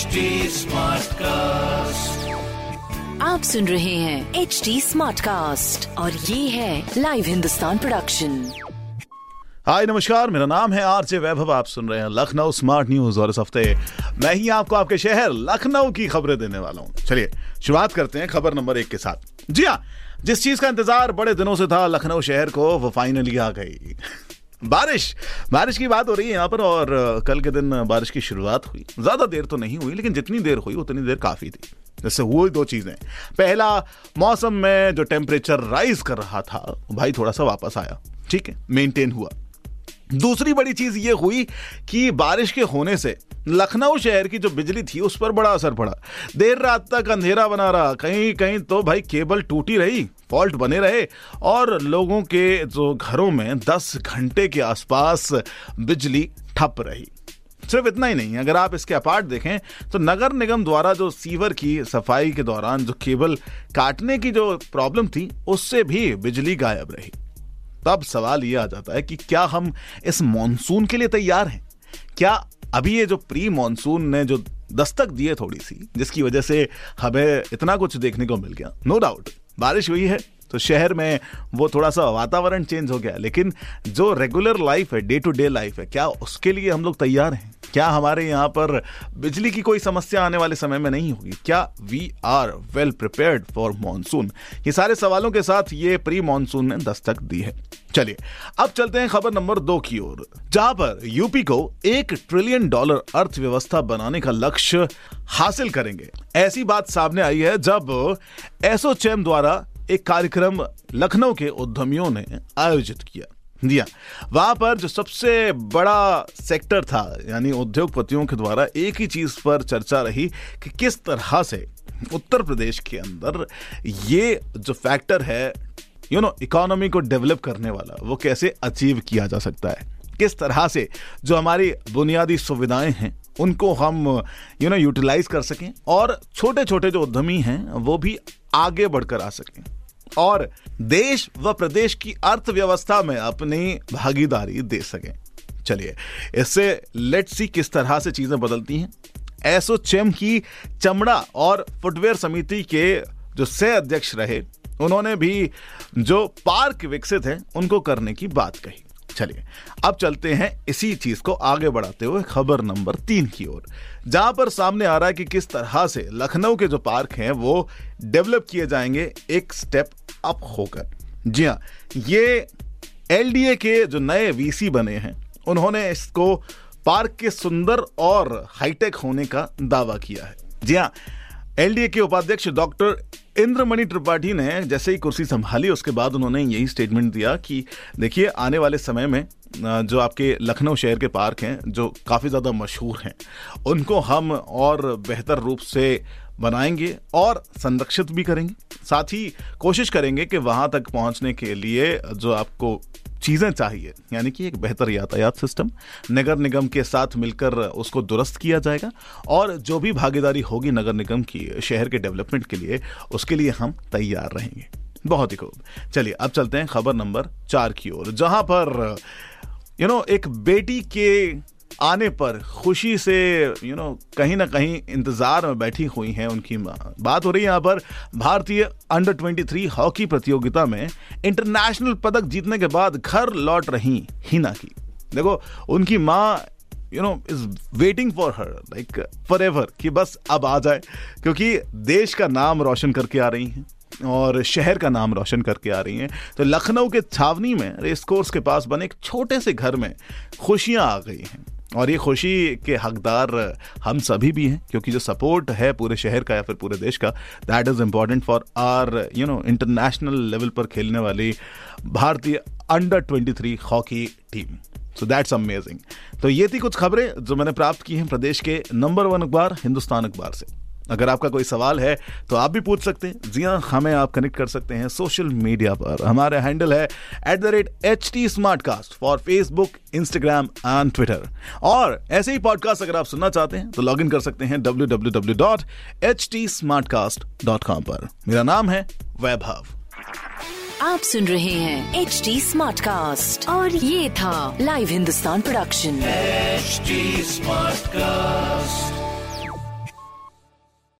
HD Smartcast. आप सुन रहे हैं एच डी स्मार्ट कास्ट और ये है लाइव हिंदुस्तान प्रोडक्शन हाय नमस्कार मेरा नाम है आरजे वैभव आप सुन रहे हैं लखनऊ स्मार्ट न्यूज़ और इस हफ़्ते मैं ही आपको आपके शहर लखनऊ की खबरें देने वाला हूँ। चलिए शुरुआत करते हैं खबर नंबर एक के साथ। जी हाँ जिस चीज़ का इंतज़ार बड़े दिनों से था लखनऊ शहर को वो फाइनली आ गई। बारिश। बारिश की बात हो रही है यहाँ पर और कल के दिन बारिश की शुरुआत हुई। ज़्यादा देर तो नहीं हुई, लेकिन जितनी देर हुई, उतनी देर काफ़ी थी। जैसे हुई दो चीज़ें। पहला, मौसम में जो टेम्परेचर राइज कर रहा था भाई थोड़ा सा वापस आया। ठीक है मेंटेन हुआ। दूसरी बड़ी चीज़ ये हुई कि बारिश के होने से लखनऊ शहर की जो बिजली थी, उस पर बड़ा असर पड़ा। देर रात तक अंधेरा बना रहा। कहीं कहीं तो भाई केबल टूटी रही। फॉल्ट बने रहे और लोगों के जो घरों में 10 घंटे के आसपास बिजली ठप रही। सिर्फ़ इतना ही नहीं, अगर आप इसके अपार्ट देखें तो नगर निगम द्वारा जो सीवर की सफ़ाई के दौरान जो केबल काटने की जो प्रॉब्लम थी, उससे भी बिजली गायब रही। तब सवाल ये आ जाता है कि क्या हम इस मॉनसून के लिए तैयार हैं? क्या अभी ये जो प्री मॉनसून ने जो दस्तक दी है थोड़ी सी, जिसकी वजह से हमें इतना कुछ देखने को मिल गया? नो डाउट बारिश हुई है तो शहर में वो थोड़ा सा वातावरण चेंज हो गया। लेकिन जो रेगुलर लाइफ है डे टू डे लाइफ है, क्या उसके लिए हम लोग तैयार हैं? क्या हमारे यहाँ पर बिजली की कोई समस्या आने वाले समय में नहीं होगी? क्या we are well prepared for monsoon ये सारे सवालों के साथ ये प्री मॉनसून ने दस्तक दी है। चलिए, अब चलते हैं खबर नंबर दो की ओर, जहाँ पर यूपी को एक ट्रिलियन डॉलर अर्थव्यवस्था बनाने का लक्ष्य हासिल करेंगे। ऐसी बात सामने आई है जब एसोचैम द्वारा एक कार्यक्रम लखनऊ के उद्यमियों ने आयोजित किया। जी हाँ वहाँ पर जो सबसे बड़ा सेक्टर था, यानी उद्योगपतियों के द्वारा एक ही चीज़ पर चर्चा रही कि किस तरह से उत्तर प्रदेश के अंदर ये जो फैक्टर है यू नो इकोनॉमी को डेवलप करने वाला, वो कैसे अचीव किया जा सकता है? किस तरह से जो हमारी बुनियादी सुविधाएँ हैं, उनको हम यू नो यूटिलाइज कर सकें और छोटे छोटे जो उद्यमी हैं, वो भी आगे बढ़कर आ सकें। और देश व प्रदेश की अर्थव्यवस्था में अपनी भागीदारी दे सकें। चलिए, इससे लेट्स सी किस तरह से चीज़ें बदलती हैं। एसोचेम की चमड़ा और फुटवेयर समिति के जो सह अध्यक्ष रहे, उन्होंने भी जो पार्क विकसित हैं, उनको करने की बात कही। चलिए, अब चलते हैं इसी चीज़ को आगे बढ़ाते हुए खबर नंबर तीन की ओर। जहाँ पर सामने आ रहा है कि किस तरह से लखनऊ के जो पार्क हैं, वो डेवलप किए जाएँगे एक स्टेप अप होकर। जी हाँ ये एलडीए के जो नए वीसी बने हैं, उन्होंने इसको पार्क के सुंदर और हाईटेक होने का दावा किया है। जी हाँ एलडीए के उपाध्यक्ष डॉक्टर इंद्रमणि त्रिपाठी ने जैसे ही कुर्सी संभाली, उसके बाद उन्होंने यही स्टेटमेंट दिया कि देखिए, आने वाले समय में जो आपके लखनऊ शहर के पार्क हैं, जो काफ़ी ज़्यादा मशहूर हैं, उनको हम और बेहतर रूप से बनाएँगे और संरक्षित भी करेंगे। साथ ही कोशिश करेंगे कि वहाँ तक पहुँचने के लिए जो आपको चीज़ें चाहिए, यानी कि एक बेहतर यातायात सिस्टम, नगर निगम के साथ मिलकर उसको दुरुस्त किया जाएगा, और जो भी भागीदारी होगी नगर निगम की, शहर के डेवलपमेंट के लिए, उसके लिए हम तैयार रहेंगे। बहुत ही खूब। चलिए, अब चलते हैं खबर नंबर चार की ओर, जहाँ पर यू नो एक बेटी के आने पर खुशी से यू नो कहीं ना कहीं इंतज़ार में बैठी हुई हैं उनकी माँ। बात हो रही है यहाँ पर, भारतीय अंडर 23 हॉकी प्रतियोगिता में इंटरनेशनल पदक जीतने के बाद घर लौट रही हिना की। देखो, उनकी माँ you know is waiting for her like forever कि बस अब आ जाए, क्योंकि देश का नाम रोशन करके आ रही हैं और शहर का नाम रोशन करके आ रही हैं। तो लखनऊ के छावनी में रेस कोर्स के पास बने एक छोटे से घर में खुशियाँ आ गई हैं। और ये खुशी के हकदार हम सभी भी हैं, क्योंकि जो सपोर्ट है पूरे शहर का या फिर पूरे देश का that is important for our you know international level पर खेलने वाली भारतीय under 23 hockey team so that's amazing तो ये थी कुछ खबरें जो मैंने प्राप्त की हैं प्रदेश के नंबर वन अखबार, हिंदुस्तान अखबार से। अगर आपका कोई सवाल है तो आप भी पूछ सकते हैं। जी हाँ हमें आप कनेक्ट कर सकते हैं सोशल मीडिया पर। हमारा हैंडल है at the rate H T smart cast for Facebook Instagram and Twitter और ऐसे ही पॉडकास्ट अगर आप सुनना चाहते हैं तो लॉग इन कर सकते हैं W W W dot H T smart cast dot com पर। मेरा नाम है वैभव। आप सुन रहे हैं एच टी स्मार्ट कास्ट और ये था live Hindustan production smart Smartcast.